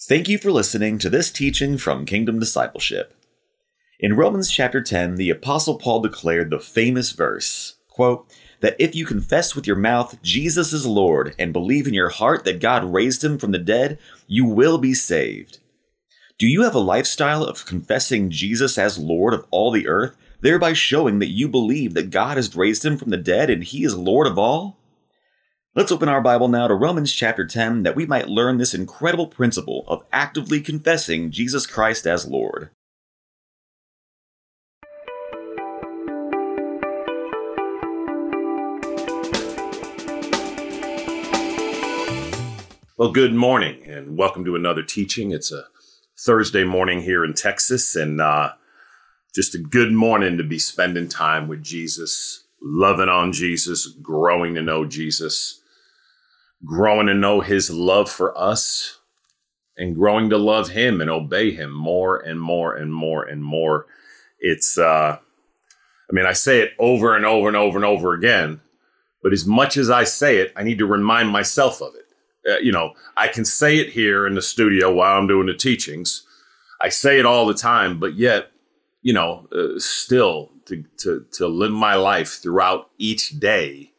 Thank you for listening to this teaching from Kingdom Discipleship. In Romans chapter 10, the Apostle Paul declared the famous verse, quote, that if you confess with your mouth Jesus is Lord and believe in your heart that God raised him from the dead, you will be saved. Do you have a lifestyle of confessing Jesus as Lord of all the earth, thereby showing that you believe that God has raised him from the dead and he is Lord of all? Let's open our Bible now to Romans chapter 10 that we might learn this incredible principle of actively confessing Jesus Christ as Lord. Well, good morning and welcome to another teaching. It's a Thursday morning here in Texas and uh, just a good morning to be spending time with Jesus, loving on Jesus, growing to know Jesus growing to know his love for us and growing to love him and obey him more and more and more and more. It's, uh, I mean, I say it over and over and over and over again, but as much as I say it, I need to remind myself of it. Uh, you know, I can say it here in the studio while I'm doing the teachings. I say it all the time, but yet, you know, uh, still to, to, to live my life throughout each day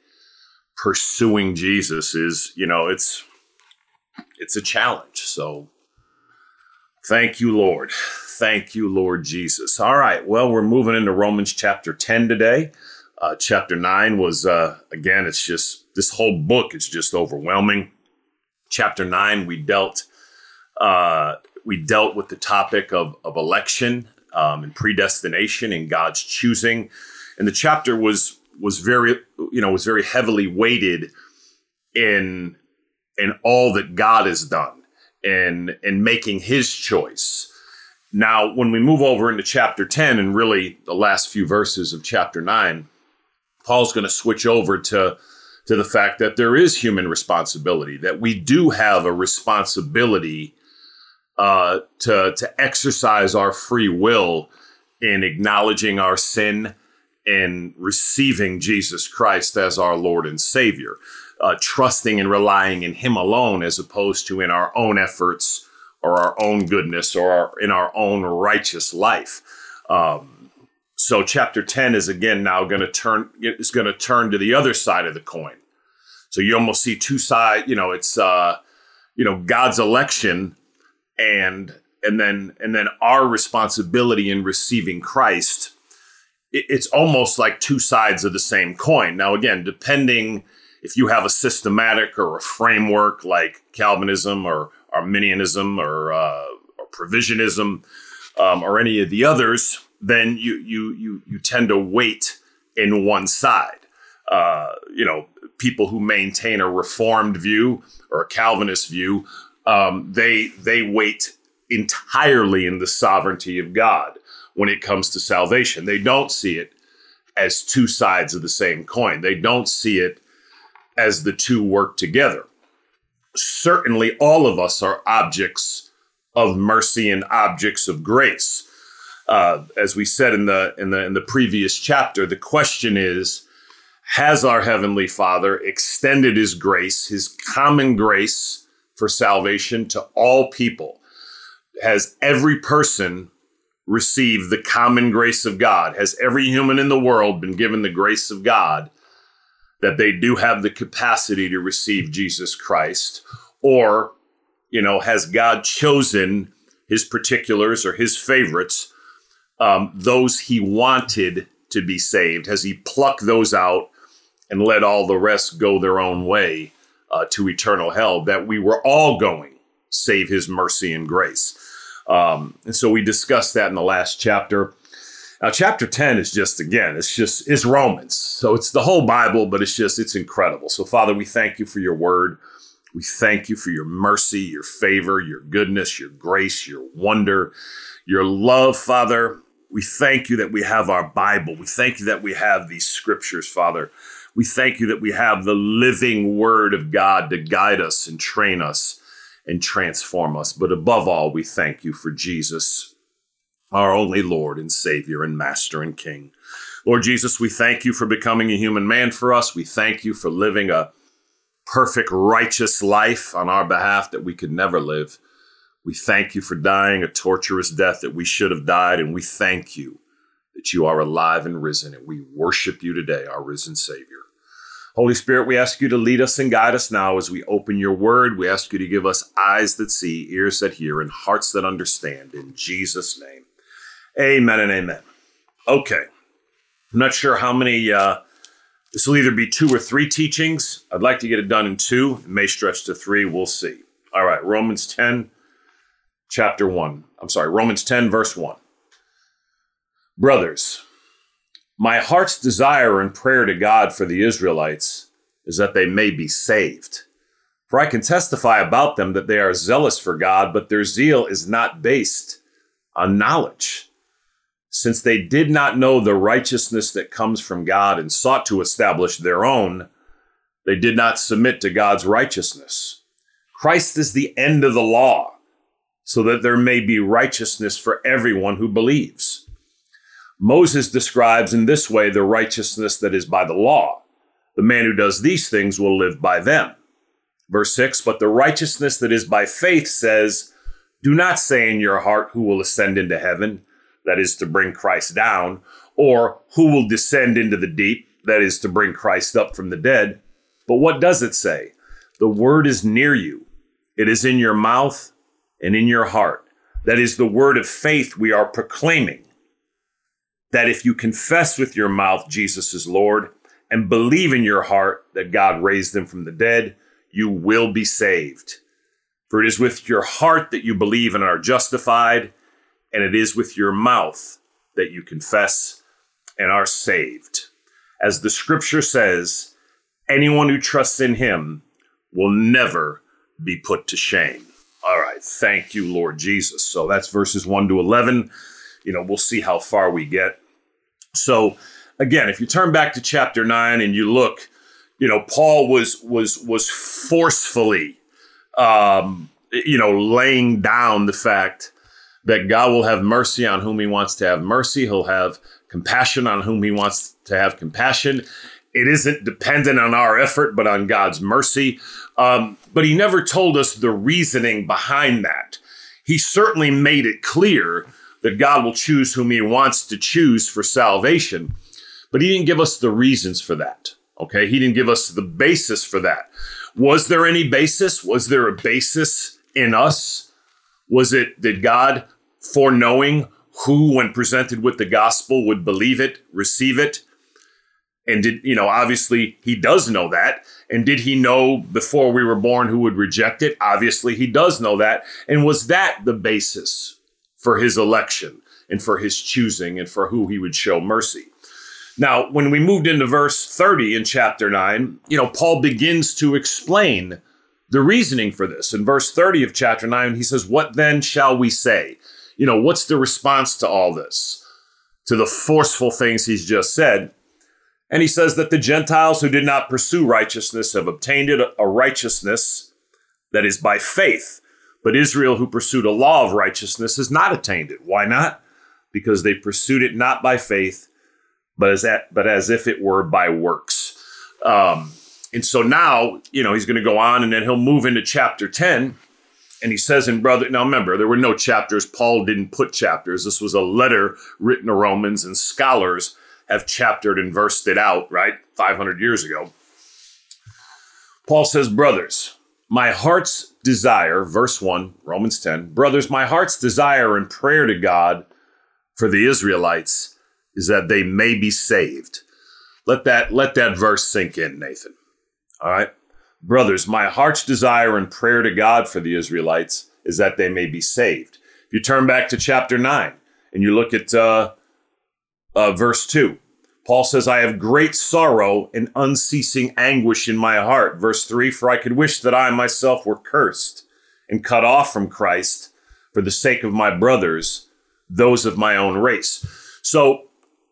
pursuing Jesus is, you know, it's it's a challenge. So thank you, Lord. Thank you, Lord Jesus. All right. Well, we're moving into Romans chapter 10 today. Uh, chapter 9 was, uh, again, it's just, this whole book is just overwhelming. Chapter 9, we dealt, uh, we dealt with the topic of, of election um, and predestination and God's choosing. And the chapter was was very you know was very heavily weighted in in all that God has done and in making his choice. Now, when we move over into chapter 10 and really the last few verses of chapter 9, Paul's going to switch over to to the fact that there is human responsibility, that we do have a responsibility uh, to to exercise our free will in acknowledging our sin in receiving Jesus Christ as our Lord and Savior, uh, trusting and relying in Him alone as opposed to in our own efforts or our own goodness or our, in our own righteous life. Um, so, chapter 10 is again now going to turn, is going to turn to the other side of the coin. So, you almost see two sides, you know, it's, uh, you know, God's election and, and then, and then our responsibility in receiving Christ it's almost like two sides of the same coin. Now, again, depending if you have a systematic or a framework like Calvinism or Arminianism or, uh, or provisionism um, or any of the others, then you you you you tend to weight in one side. Uh, you know, people who maintain a reformed view or a Calvinist view, um, they they weight entirely in the sovereignty of God when it comes to salvation. They don't see it as two sides of the same coin. They don't see it as the two work together. Certainly, all of us are objects of mercy and objects of grace. Uh, as we said in the in the in the previous chapter, the question is: Has our heavenly Father extended His grace, His common grace for salvation to all people? Has every person receive the common grace of God? Has every human in the world been given the grace of God that they do have the capacity to receive Jesus Christ? Or, you know, has God chosen his particulars or his favorites, um, those he wanted to be saved? Has he plucked those out and let all the rest go their own way uh, to eternal hell that we were all going, save his mercy and grace? Um, and so we discussed that in the last chapter. Now, chapter 10 is just, again, it's just, it's Romans. So it's the whole Bible, but it's just, it's incredible. So, Father, we thank you for your word. We thank you for your mercy, your favor, your goodness, your grace, your wonder, your love, Father. We thank you that we have our Bible. We thank you that we have these scriptures, Father. We thank you that we have the living word of God to guide us and train us and transform us. But above all, we thank you for Jesus, our only Lord and Savior and Master and King. Lord Jesus, we thank you for becoming a human man for us. We thank you for living a perfect, righteous life on our behalf that we could never live. We thank you for dying a torturous death that we should have died, and we thank you that you are alive and risen, and we worship you today, our risen Savior. Holy Spirit, we ask you to lead us and guide us now as we open your word. We ask you to give us eyes that see, ears that hear, and hearts that understand. In Jesus' name, amen and amen. Okay. I'm not sure how many, uh, this will either be two or three teachings. I'd like to get it done in two. It may stretch to three. We'll see. All right. Romans 10, chapter 1. I'm sorry, Romans 10, verse 1. Brothers, my heart's desire and prayer to God for the Israelites is that they may be saved. For I can testify about them that they are zealous for God, but their zeal is not based on knowledge. Since they did not know the righteousness that comes from God and sought to establish their own, they did not submit to God's righteousness. Christ is the end of the law, so that there may be righteousness for everyone who believes. Moses describes in this way the righteousness that is by the law. The man who does these things will live by them. Verse 6 But the righteousness that is by faith says, Do not say in your heart, Who will ascend into heaven? That is to bring Christ down, or Who will descend into the deep? That is to bring Christ up from the dead. But what does it say? The word is near you, it is in your mouth and in your heart. That is the word of faith we are proclaiming that if you confess with your mouth Jesus is Lord and believe in your heart that God raised him from the dead, you will be saved. For it is with your heart that you believe and are justified, and it is with your mouth that you confess and are saved. As the scripture says, anyone who trusts in him will never be put to shame. All right. Thank you, Lord Jesus. So that's verses 1 to 11. You know, we'll see how far we get. So again, if you turn back to chapter 9 and you look, you know, Paul was was was forcefully um, you know, laying down the fact that God will have mercy on whom he wants to have mercy. He'll have compassion on whom he wants to have compassion. It isn't dependent on our effort, but on God's mercy. Um, but he never told us the reasoning behind that. He certainly made it clear that God will choose whom he wants to choose for salvation. But he didn't give us the reasons for that. Okay. He didn't give us the basis for that. Was there any basis? Was there a basis in us? Was it that God, foreknowing who, when presented with the gospel, would believe it, receive it? And did, you know, obviously he does know that. And did he know before we were born who would reject it? Obviously he does know that. And was that the basis for his election and for his choosing and for who he would show mercy. Now, when we moved into verse 30 in chapter 9, you know, Paul begins to explain the reasoning for this. In verse 30 of chapter 9, he says, What then shall we say? You know, what's the response to all this? To the forceful things he's just said. And he says that the Gentiles who did not pursue righteousness have obtained it, a righteousness that is by faith. But Israel, who pursued a law of righteousness, has not attained it. Why not? Because they pursued it not by faith, but as that, but as if it were by works. Um, and so now, you know, he's going to go on, and then he'll move into chapter ten, and he says in brother. Now remember, there were no chapters. Paul didn't put chapters. This was a letter written to Romans, and scholars have chaptered and versed it out. Right, five hundred years ago. Paul says, brothers, my heart's desire, verse 1, Romans 10, brothers, my heart's desire and prayer to God for the Israelites is that they may be saved. Let that let that verse sink in, Nathan. All right? Brothers, my heart's desire and prayer to God for the Israelites is that they may be saved. If you turn back to chapter 9 and you look at uh, uh, verse 2, Paul says, I have great sorrow and unceasing anguish in my heart. Verse 3 For I could wish that I myself were cursed and cut off from Christ for the sake of my brothers, those of my own race. So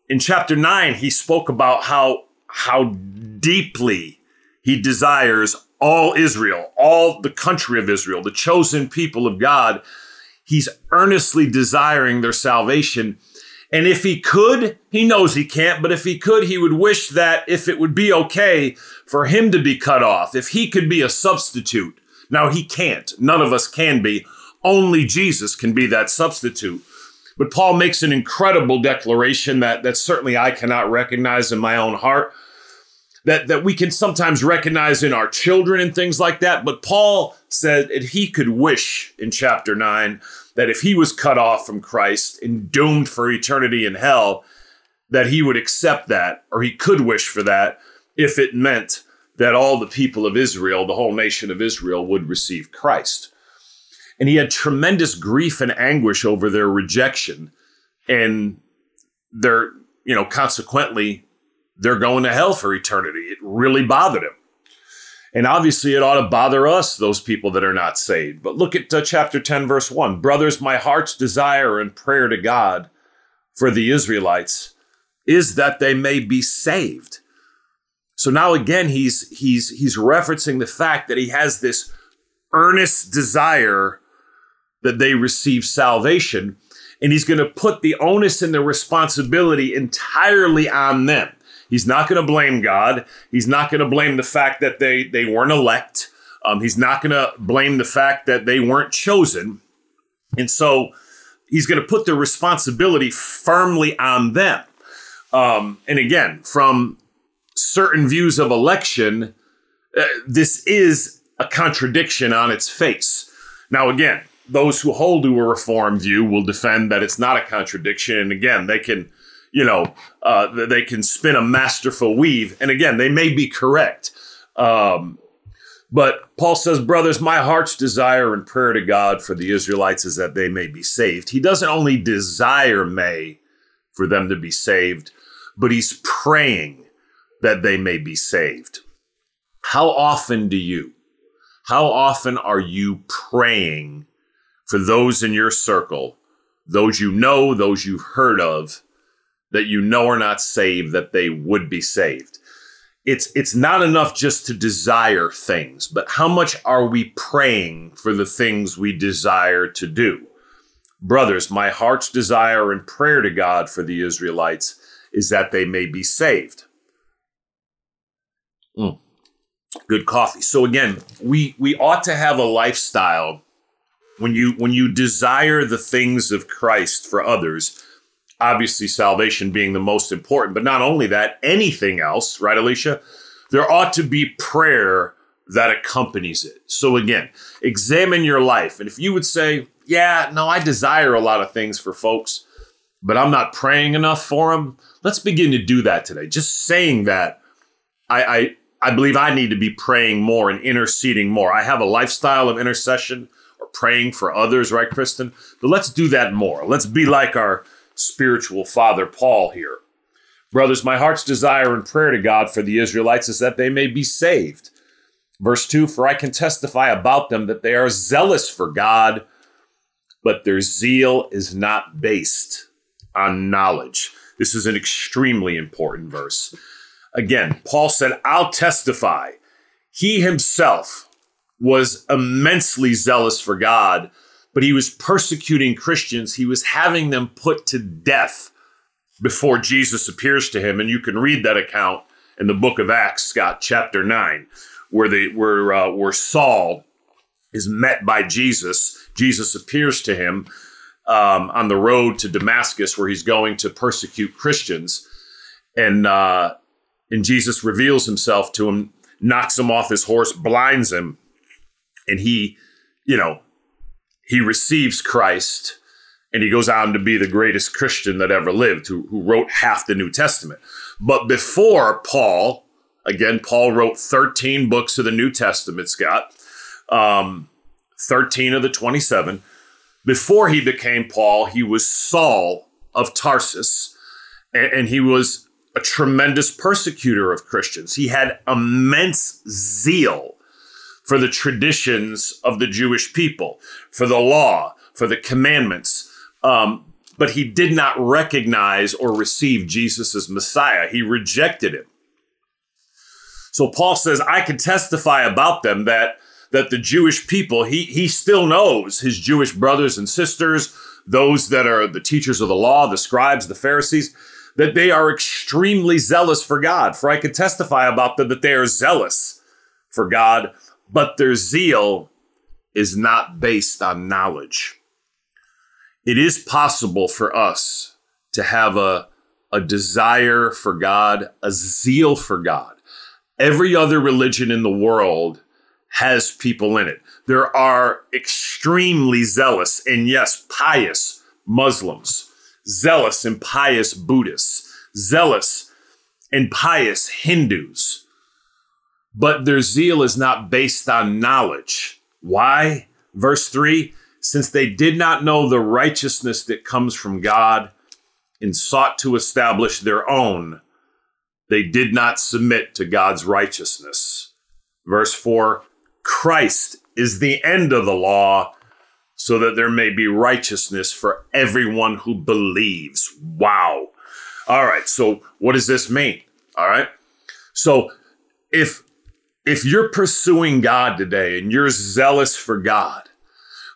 in chapter 9, he spoke about how, how deeply he desires all Israel, all the country of Israel, the chosen people of God. He's earnestly desiring their salvation and if he could, he knows he can't, but if he could, he would wish that if it would be okay for him to be cut off, if he could be a substitute. Now, he can't. None of us can be. Only Jesus can be that substitute. But Paul makes an incredible declaration that, that certainly I cannot recognize in my own heart, that, that we can sometimes recognize in our children and things like that. But Paul said that he could wish in chapter 9 that if he was cut off from Christ and doomed for eternity in hell, that he would accept that, or he could wish for that, if it meant that all the people of Israel, the whole nation of Israel, would receive Christ. And he had tremendous grief and anguish over their rejection. And their, you know, consequently, they're going to hell for eternity. It really bothered him. And obviously, it ought to bother us, those people that are not saved. But look at uh, chapter 10, verse 1. Brothers, my heart's desire and prayer to God for the Israelites is that they may be saved. So now again, he's he's he's referencing the fact that he has this earnest desire that they receive salvation, and he's going to put the onus and the responsibility entirely on them. He's not going to blame God. He's not going to blame the fact that they they weren't elect. Um, he's not going to blame the fact that they weren't chosen, and so he's going to put the responsibility firmly on them. Um, and again, from certain views of election, uh, this is a contradiction on its face. Now, again, those who hold to a reform view will defend that it's not a contradiction. And again, they can, you know, uh, they can spin a masterful weave. And again, they may be correct. Um, but Paul says, Brothers, my heart's desire and prayer to God for the Israelites is that they may be saved. He doesn't only desire may for them to be saved, but he's praying that they may be saved. How often do you, how often are you praying for those in your circle, those you know, those you've heard of, that you know are not saved, that they would be saved? It's, it's not enough just to desire things, but how much are we praying for the things we desire to do? Brothers, my heart's desire and prayer to God for the Israelites is that they may be saved. Mm. Good coffee. So again, we we ought to have a lifestyle when you when you desire the things of Christ for others. Obviously, salvation being the most important, but not only that, anything else, right, Alicia? There ought to be prayer that accompanies it. So again, examine your life, and if you would say, "Yeah, no, I desire a lot of things for folks, but I'm not praying enough for them," let's begin to do that today. Just saying that, I, I I believe I need to be praying more and interceding more. I have a lifestyle of intercession or praying for others, right, Kristen? But let's do that more. Let's be like our spiritual father, Paul, here. Brothers, my heart's desire and prayer to God for the Israelites is that they may be saved. Verse 2 For I can testify about them that they are zealous for God, but their zeal is not based on knowledge. This is an extremely important verse. Again, Paul said, I'll testify. He himself was immensely zealous for God, but he was persecuting Christians. He was having them put to death before Jesus appears to him. And you can read that account in the book of Acts, Scott, chapter 9, where, they, where, uh, where Saul is met by Jesus. Jesus appears to him um, on the road to Damascus, where he's going to persecute Christians. And uh, and Jesus reveals himself to him, knocks him off his horse, blinds him, and he, you know, he receives Christ and he goes on to be the greatest Christian that ever lived, who, who wrote half the New Testament. But before Paul, again, Paul wrote 13 books of the New Testament, Scott, um, 13 of the 27. Before he became Paul, he was Saul of Tarsus, and, and he was a tremendous persecutor of Christians. He had immense zeal for the traditions of the Jewish people, for the law, for the commandments. Um, but he did not recognize or receive Jesus as Messiah. He rejected him. So Paul says, I can testify about them that that the Jewish people, he he still knows his Jewish brothers and sisters, those that are the teachers of the law, the scribes, the Pharisees that they are extremely zealous for God. For I can testify about them that they are zealous for God, but their zeal is not based on knowledge. It is possible for us to have a, a desire for God, a zeal for God. Every other religion in the world has people in it. There are extremely zealous and, yes, pious Muslims, zealous and pious Buddhists, zealous and pious Hindus. But their zeal is not based on knowledge. Why? Verse 3 Since they did not know the righteousness that comes from God and sought to establish their own, they did not submit to God's righteousness. Verse 4 Christ is the end of the law so that there may be righteousness for everyone who believes. Wow. All right. So what does this mean? All right. So if if you're pursuing God today and you're zealous for God,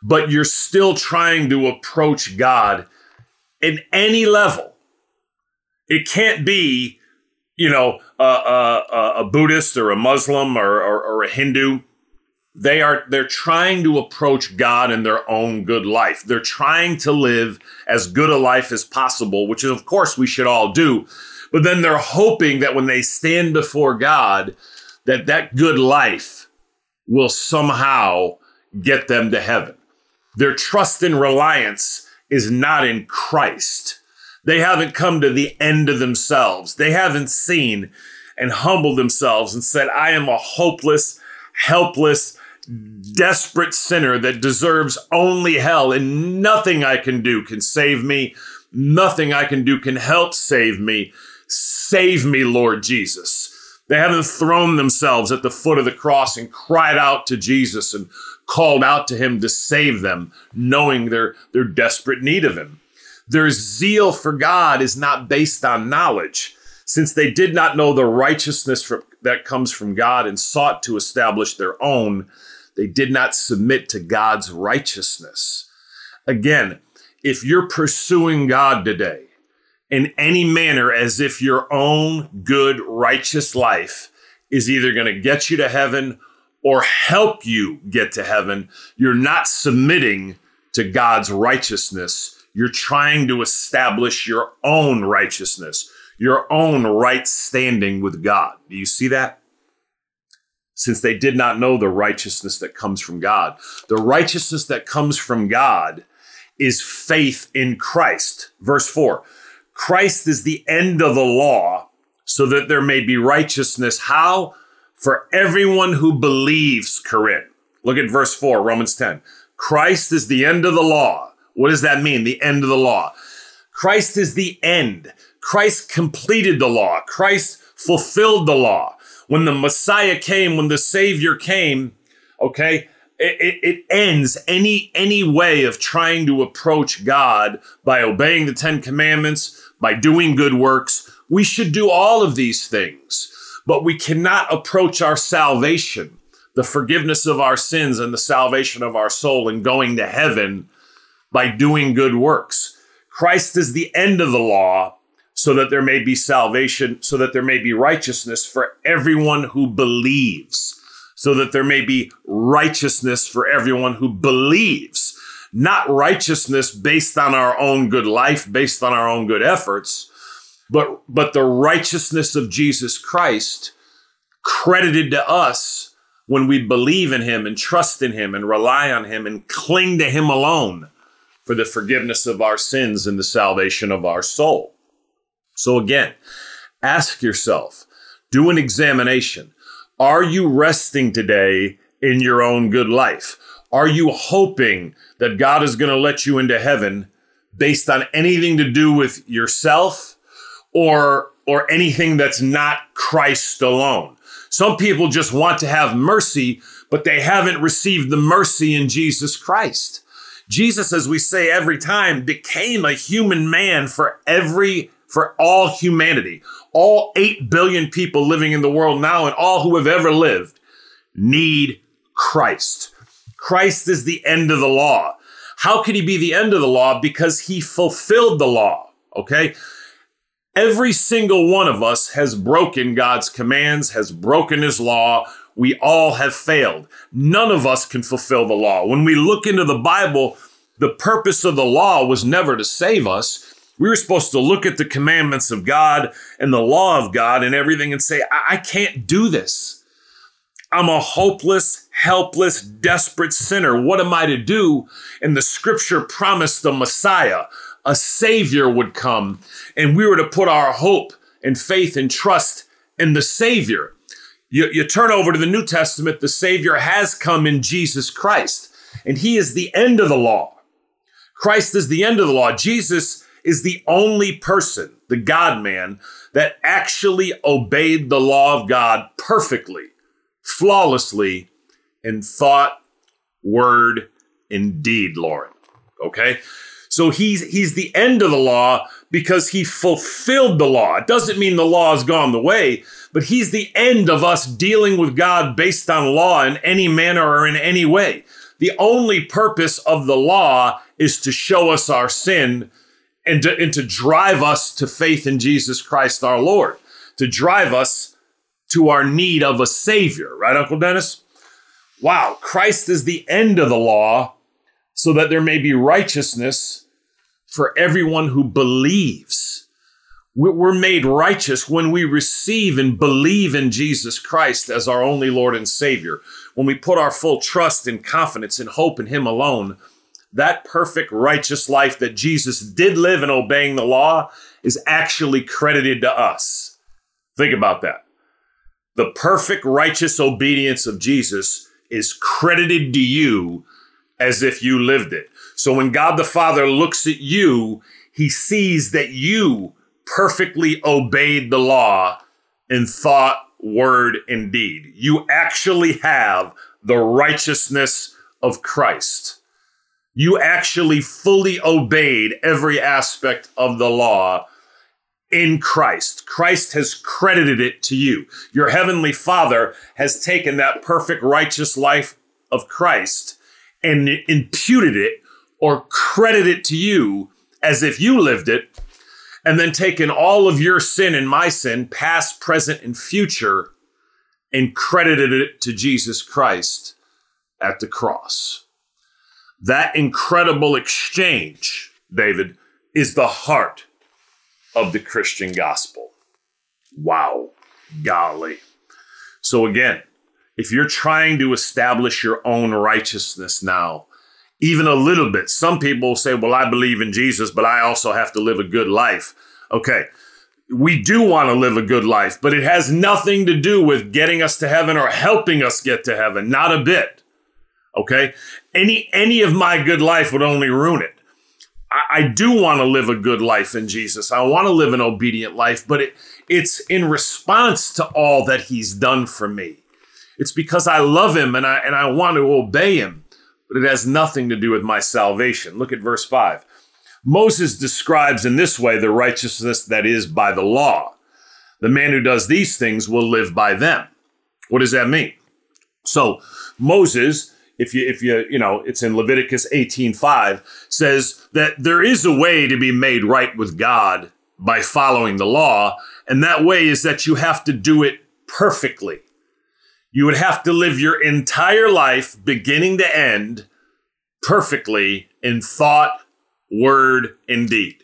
but you're still trying to approach God in any level, it can't be, you know, a, a, a Buddhist or a Muslim or, or, or a Hindu they are they're trying to approach God in their own good life. They're trying to live as good a life as possible, which is of course we should all do. But then they're hoping that when they stand before God that that good life will somehow get them to heaven. Their trust and reliance is not in Christ. They haven't come to the end of themselves. They haven't seen and humbled themselves and said, I am a hopeless, helpless, desperate sinner that deserves only hell, and nothing I can do can save me. Nothing I can do can help save me. Save me, Lord Jesus. They haven't thrown themselves at the foot of the cross and cried out to Jesus and called out to him to save them, knowing their, their desperate need of him. Their zeal for God is not based on knowledge, since they did not know the righteousness that comes from God and sought to establish their own they did not submit to God's righteousness. Again, if you're pursuing God today in any manner as if your own good, righteous life is either going to get you to heaven or help you get to heaven, you're not submitting to God's righteousness. You're trying to establish your own righteousness, your own right standing with God. Do you see that? since they did not know the righteousness that comes from God. The righteousness that comes from God is faith in Christ. Verse 4 Christ is the end of the law so that there may be righteousness. How? For everyone who believes, Corinne. Look at verse 4, Romans 10. Christ is the end of the law. What does that mean? The end of the law. Christ is the end. Christ completed the law. Christ fulfilled the law when the Messiah came, when the Savior came, okay, it, it, ends any any way of trying to approach God by obeying the Ten Commandments, by doing good works. We should do all of these things, but we cannot approach our salvation, the forgiveness of our sins and the salvation of our soul and going to heaven by doing good works. Christ is the end of the law, so that there may be salvation, so that there may be righteousness for everyone who believes, so that there may be righteousness for everyone who believes. Not righteousness based on our own good life, based on our own good efforts, but, but the righteousness of Jesus Christ credited to us when we believe in him and trust in him and rely on him and cling to him alone for the forgiveness of our sins and the salvation of our soul. So again, ask yourself, do an examination. Are you resting today in your own good life? Are you hoping that God is going to let you into heaven based on anything to do with yourself or or anything that's not Christ alone? Some people just want to have mercy, but they haven't received the mercy in Jesus Christ. Jesus, as we say every time, became a human man for every for all humanity. All 8 billion people living in the world now and all who have ever lived need Christ. Christ is the end of the law. How could he be the end of the law? Because he fulfilled the law. Okay. Every single one of us has broken God's commands, has broken his law. We all have failed. None of us can fulfill the law. When we look into the Bible, the purpose of the law was never to save us. We were supposed to look at the commandments of God and the law of God and everything and say, I, I can't do this. I'm a hopeless, helpless, desperate sinner. What am I to do? And the scripture promised the Messiah, a Savior would come, and we were to put our hope and faith and trust in the Savior. You, you turn over to the New Testament, the Savior has come in Jesus Christ, and He is the end of the law. Christ is the end of the law. Jesus is the only person, the God man, that actually obeyed the law of God perfectly, flawlessly, in thought, word, and deed, Lauren. Okay? So he's he's the end of the law because he fulfilled the law. It doesn't mean the law has gone the way, but he's the end of us dealing with God based on law in any manner or in any way. The only purpose of the law is to show us our sin and to, and to drive us to faith in Jesus Christ our Lord, to drive us to our need of a Savior, right, Uncle Dennis? Wow, Christ is the end of the law so that there may be righteousness for everyone who believes. We're made righteous when we receive and believe in Jesus Christ as our only Lord and Savior. When we put our full trust and confidence and hope in Him alone, that perfect righteous life that Jesus did live in obeying the law is actually credited to us. Think about that. The perfect righteous obedience of Jesus is credited to you as if you lived it. So when God the Father looks at you, he sees that you perfectly obeyed the law in thought, word, and deed. You actually have the righteousness of Christ. You actually fully obeyed every aspect of the law in Christ. Christ has credited it to you. Your heavenly Father has taken that perfect righteous life of Christ and imputed it or credited it to you as if you lived it and then taken all of your sin and my sin, past, present, and future, and credited it to Jesus Christ at the cross. That incredible exchange, David, is the heart of the Christian gospel. Wow, golly. So, again, if you're trying to establish your own righteousness now, even a little bit. Some people say, well, I believe in Jesus, but I also have to live a good life. Okay. We do want to live a good life, but it has nothing to do with getting us to heaven or helping us get to heaven. Not a bit. Okay. Any, any of my good life would only ruin it. I, I do want to live a good life in Jesus. I want to live an obedient life, but it, it's in response to all that he's done for me. It's because I love him and I, and I want to obey him but it has nothing to do with my salvation. Look at verse 5. Moses describes in this way the righteousness that is by the law. The man who does these things will live by them. What does that mean? So Moses, if you if you you know, it's in Leviticus 18:5 says that there is a way to be made right with God by following the law, and that way is that you have to do it perfectly. You would have to live your entire life, beginning to end, perfectly in thought, word, and deed.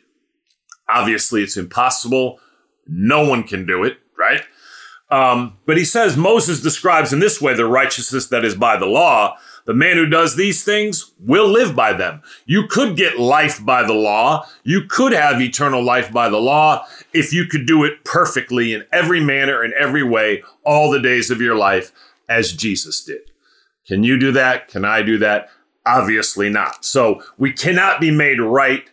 Obviously, it's impossible. No one can do it, right? Um, but he says Moses describes in this way the righteousness that is by the law. The man who does these things will live by them. You could get life by the law. You could have eternal life by the law if you could do it perfectly in every manner, in every way, all the days of your life, as Jesus did. Can you do that? Can I do that? Obviously not. So we cannot be made right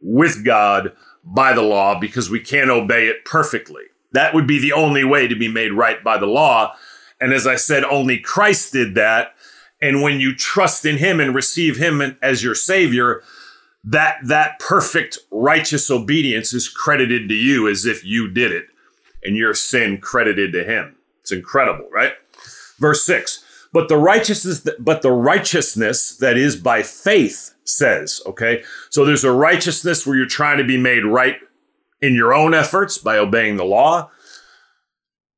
with God by the law because we can't obey it perfectly. That would be the only way to be made right by the law. And as I said, only Christ did that and when you trust in him and receive him as your savior, that that perfect righteous obedience is credited to you as if you did it and your sin credited to him. It's incredible, right? Verse 6. But the righteousness but the righteousness that is by faith says, okay? So there's a righteousness where you're trying to be made right in your own efforts by obeying the law.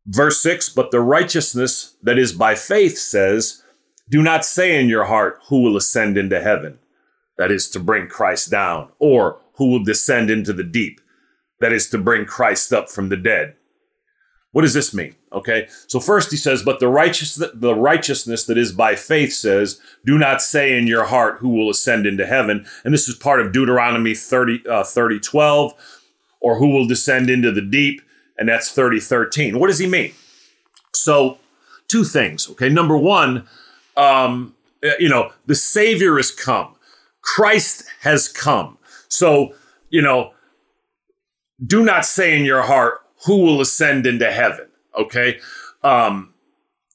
Verse 6 But the righteousness that is by faith says, Do not say in your heart, Who will ascend into heaven? That is to bring Christ down, or who will descend into the deep? That is to bring Christ up from the dead. What does this mean? Okay. So first he says, but the righteous the righteousness that is by faith says, do not say in your heart who will ascend into heaven. And this is part of Deuteronomy 30, uh, 30 12, or who will descend into the deep, and that's 30 13. What does he mean? So two things. Okay. Number one, um, you know, the Savior has come. Christ has come. So, you know, do not say in your heart, who will ascend into heaven. Okay. Um,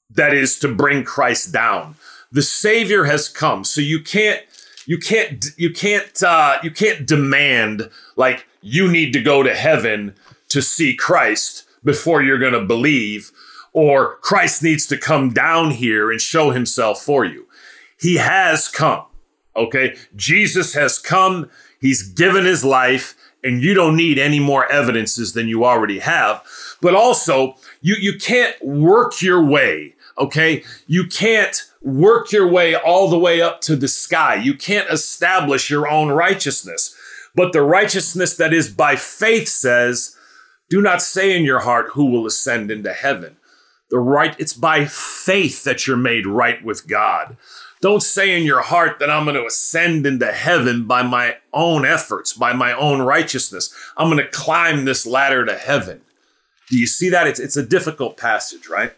that is to bring Christ down. The Savior has come. So you can't, you can't, you can't, uh, you can't demand like you need to go to heaven to see Christ before you're going to believe, or Christ needs to come down here and show himself for you. He has come. Okay. Jesus has come. He's given his life and you don't need any more evidences than you already have. But also, you, you can't work your way, okay? You can't work your way all the way up to the sky. You can't establish your own righteousness. But the righteousness that is by faith says, do not say in your heart who will ascend into heaven. The right, it's by faith that you're made right with God. Don't say in your heart that I'm going to ascend into heaven by my own efforts, by my own righteousness. I'm going to climb this ladder to heaven. Do you see that? It's, it's a difficult passage, right?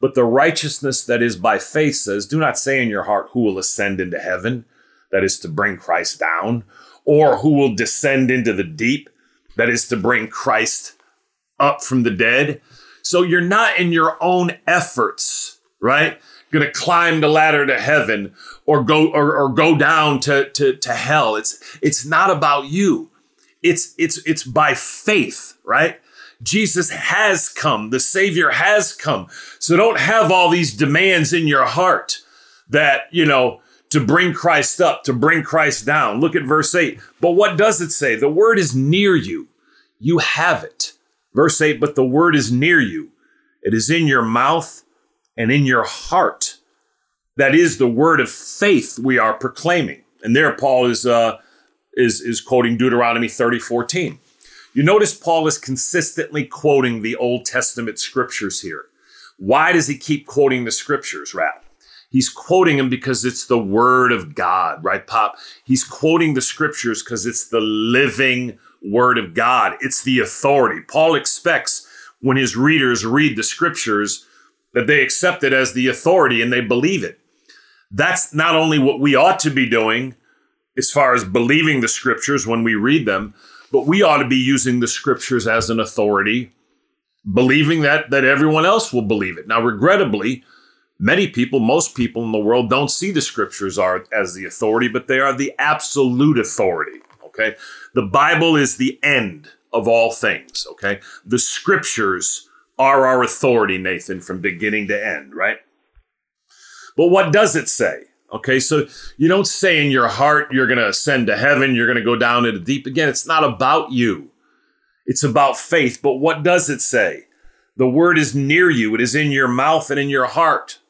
But the righteousness that is by faith says, Do not say in your heart, Who will ascend into heaven? That is to bring Christ down. Or who will descend into the deep? That is to bring Christ up from the dead. So you're not in your own efforts, right? going to climb the ladder to heaven or go or, or go down to, to, to hell. It's it's not about you. It's it's it's by faith, right? Jesus has come. The Savior has come. So don't have all these demands in your heart that, you know, to bring Christ up, to bring Christ down. Look at verse 8. But what does it say? The word is near you. You have it. Verse 8, but the word is near you. It is in your mouth and in your heart. That is the word of faith we are proclaiming. And there Paul is uh, is is quoting Deuteronomy 30, 14. You notice Paul is consistently quoting the Old Testament scriptures here. Why does he keep quoting the scriptures, Rap? He's quoting him because it's the word of God, right, Pop? He's quoting the scriptures because it's the living word of God. It's the authority. Paul expects when his readers read the scriptures that they accept it as the authority and they believe it. That's not only what we ought to be doing as far as believing the scriptures when we read them, but we ought to be using the scriptures as an authority, believing that that everyone else will believe it. Now, regrettably, many people, most people in the world don't see the scriptures are as the authority, but they are the absolute authority. Okay. The Bible is the end of all things. Okay. The scriptures are our authority, Nathan, from beginning to end, right? But what does it say? Okay, so you don't say in your heart you're going to ascend to heaven, you're going to go down into deep. Again, it's not about you, it's about faith. But what does it say? The word is near you, it is in your mouth and in your heart.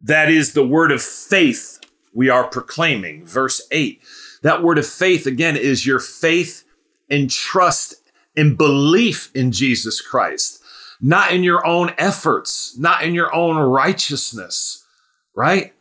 That is the word of faith we are proclaiming. Verse 8. That word of faith, again, is your faith and trust and belief in Jesus Christ not in your own efforts, not in your own righteousness, right?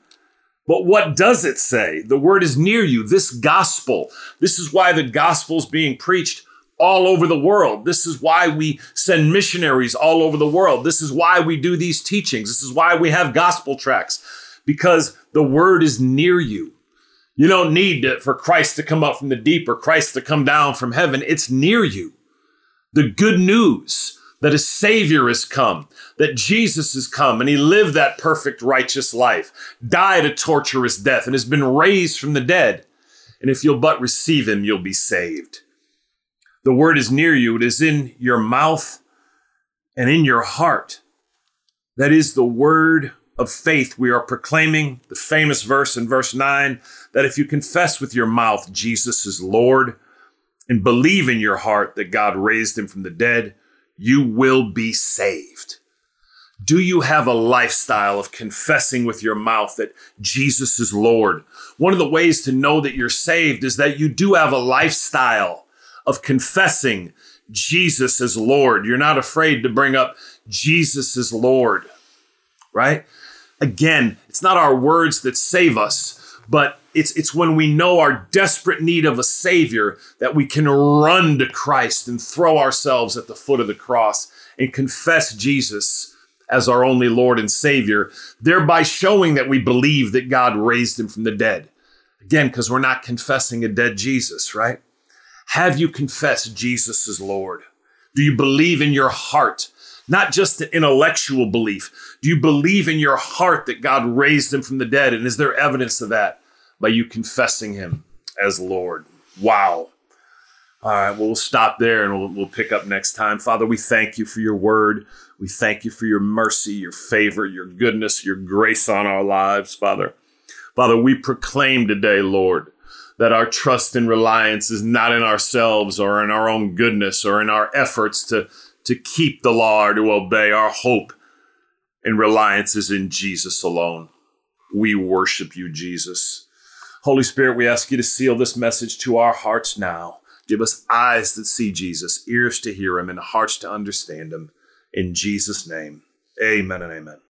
But what does it say? The word is near you, this gospel. This is why the gospel is being preached all over the world. This is why we send missionaries all over the world. This is why we do these teachings. This is why we have gospel tracts because the word is near you. You don't need to, for Christ to come up from the deep or Christ to come down from heaven. It's near you. The good news that a Savior has come, that Jesus has come, and He lived that perfect, righteous life, died a torturous death, and has been raised from the dead. And if you'll but receive Him, you'll be saved. The word is near you, it is in your mouth and in your heart. That is the word of faith we are proclaiming, the famous verse in verse 9 that if you confess with your mouth Jesus is Lord and believe in your heart that God raised him from the dead, you will be saved. Do you have a lifestyle of confessing with your mouth that Jesus is Lord? One of the ways to know that you're saved is that you do have a lifestyle of confessing Jesus as Lord. You're not afraid to bring up Jesus as Lord, right? Again, it's not our words that save us, but it's, it's when we know our desperate need of a Savior that we can run to Christ and throw ourselves at the foot of the cross and confess Jesus as our only Lord and Savior, thereby showing that we believe that God raised him from the dead. Again, because we're not confessing a dead Jesus, right? Have you confessed Jesus as Lord? Do you believe in your heart, not just the intellectual belief? Do you believe in your heart that God raised him from the dead? And is there evidence of that by you confessing him as Lord? Wow. All right, well, we'll stop there and we'll, we'll pick up next time. Father, we thank you for your word. We thank you for your mercy, your favor, your goodness, your grace on our lives, Father. Father, we proclaim today, Lord, that our trust and reliance is not in ourselves or in our own goodness or in our efforts to, to keep the law or to obey. Our hope and reliance is in Jesus alone. We worship you, Jesus. Holy Spirit, we ask you to seal this message to our hearts now. Give us eyes that see Jesus, ears to hear him, and hearts to understand him. In Jesus' name, amen and amen.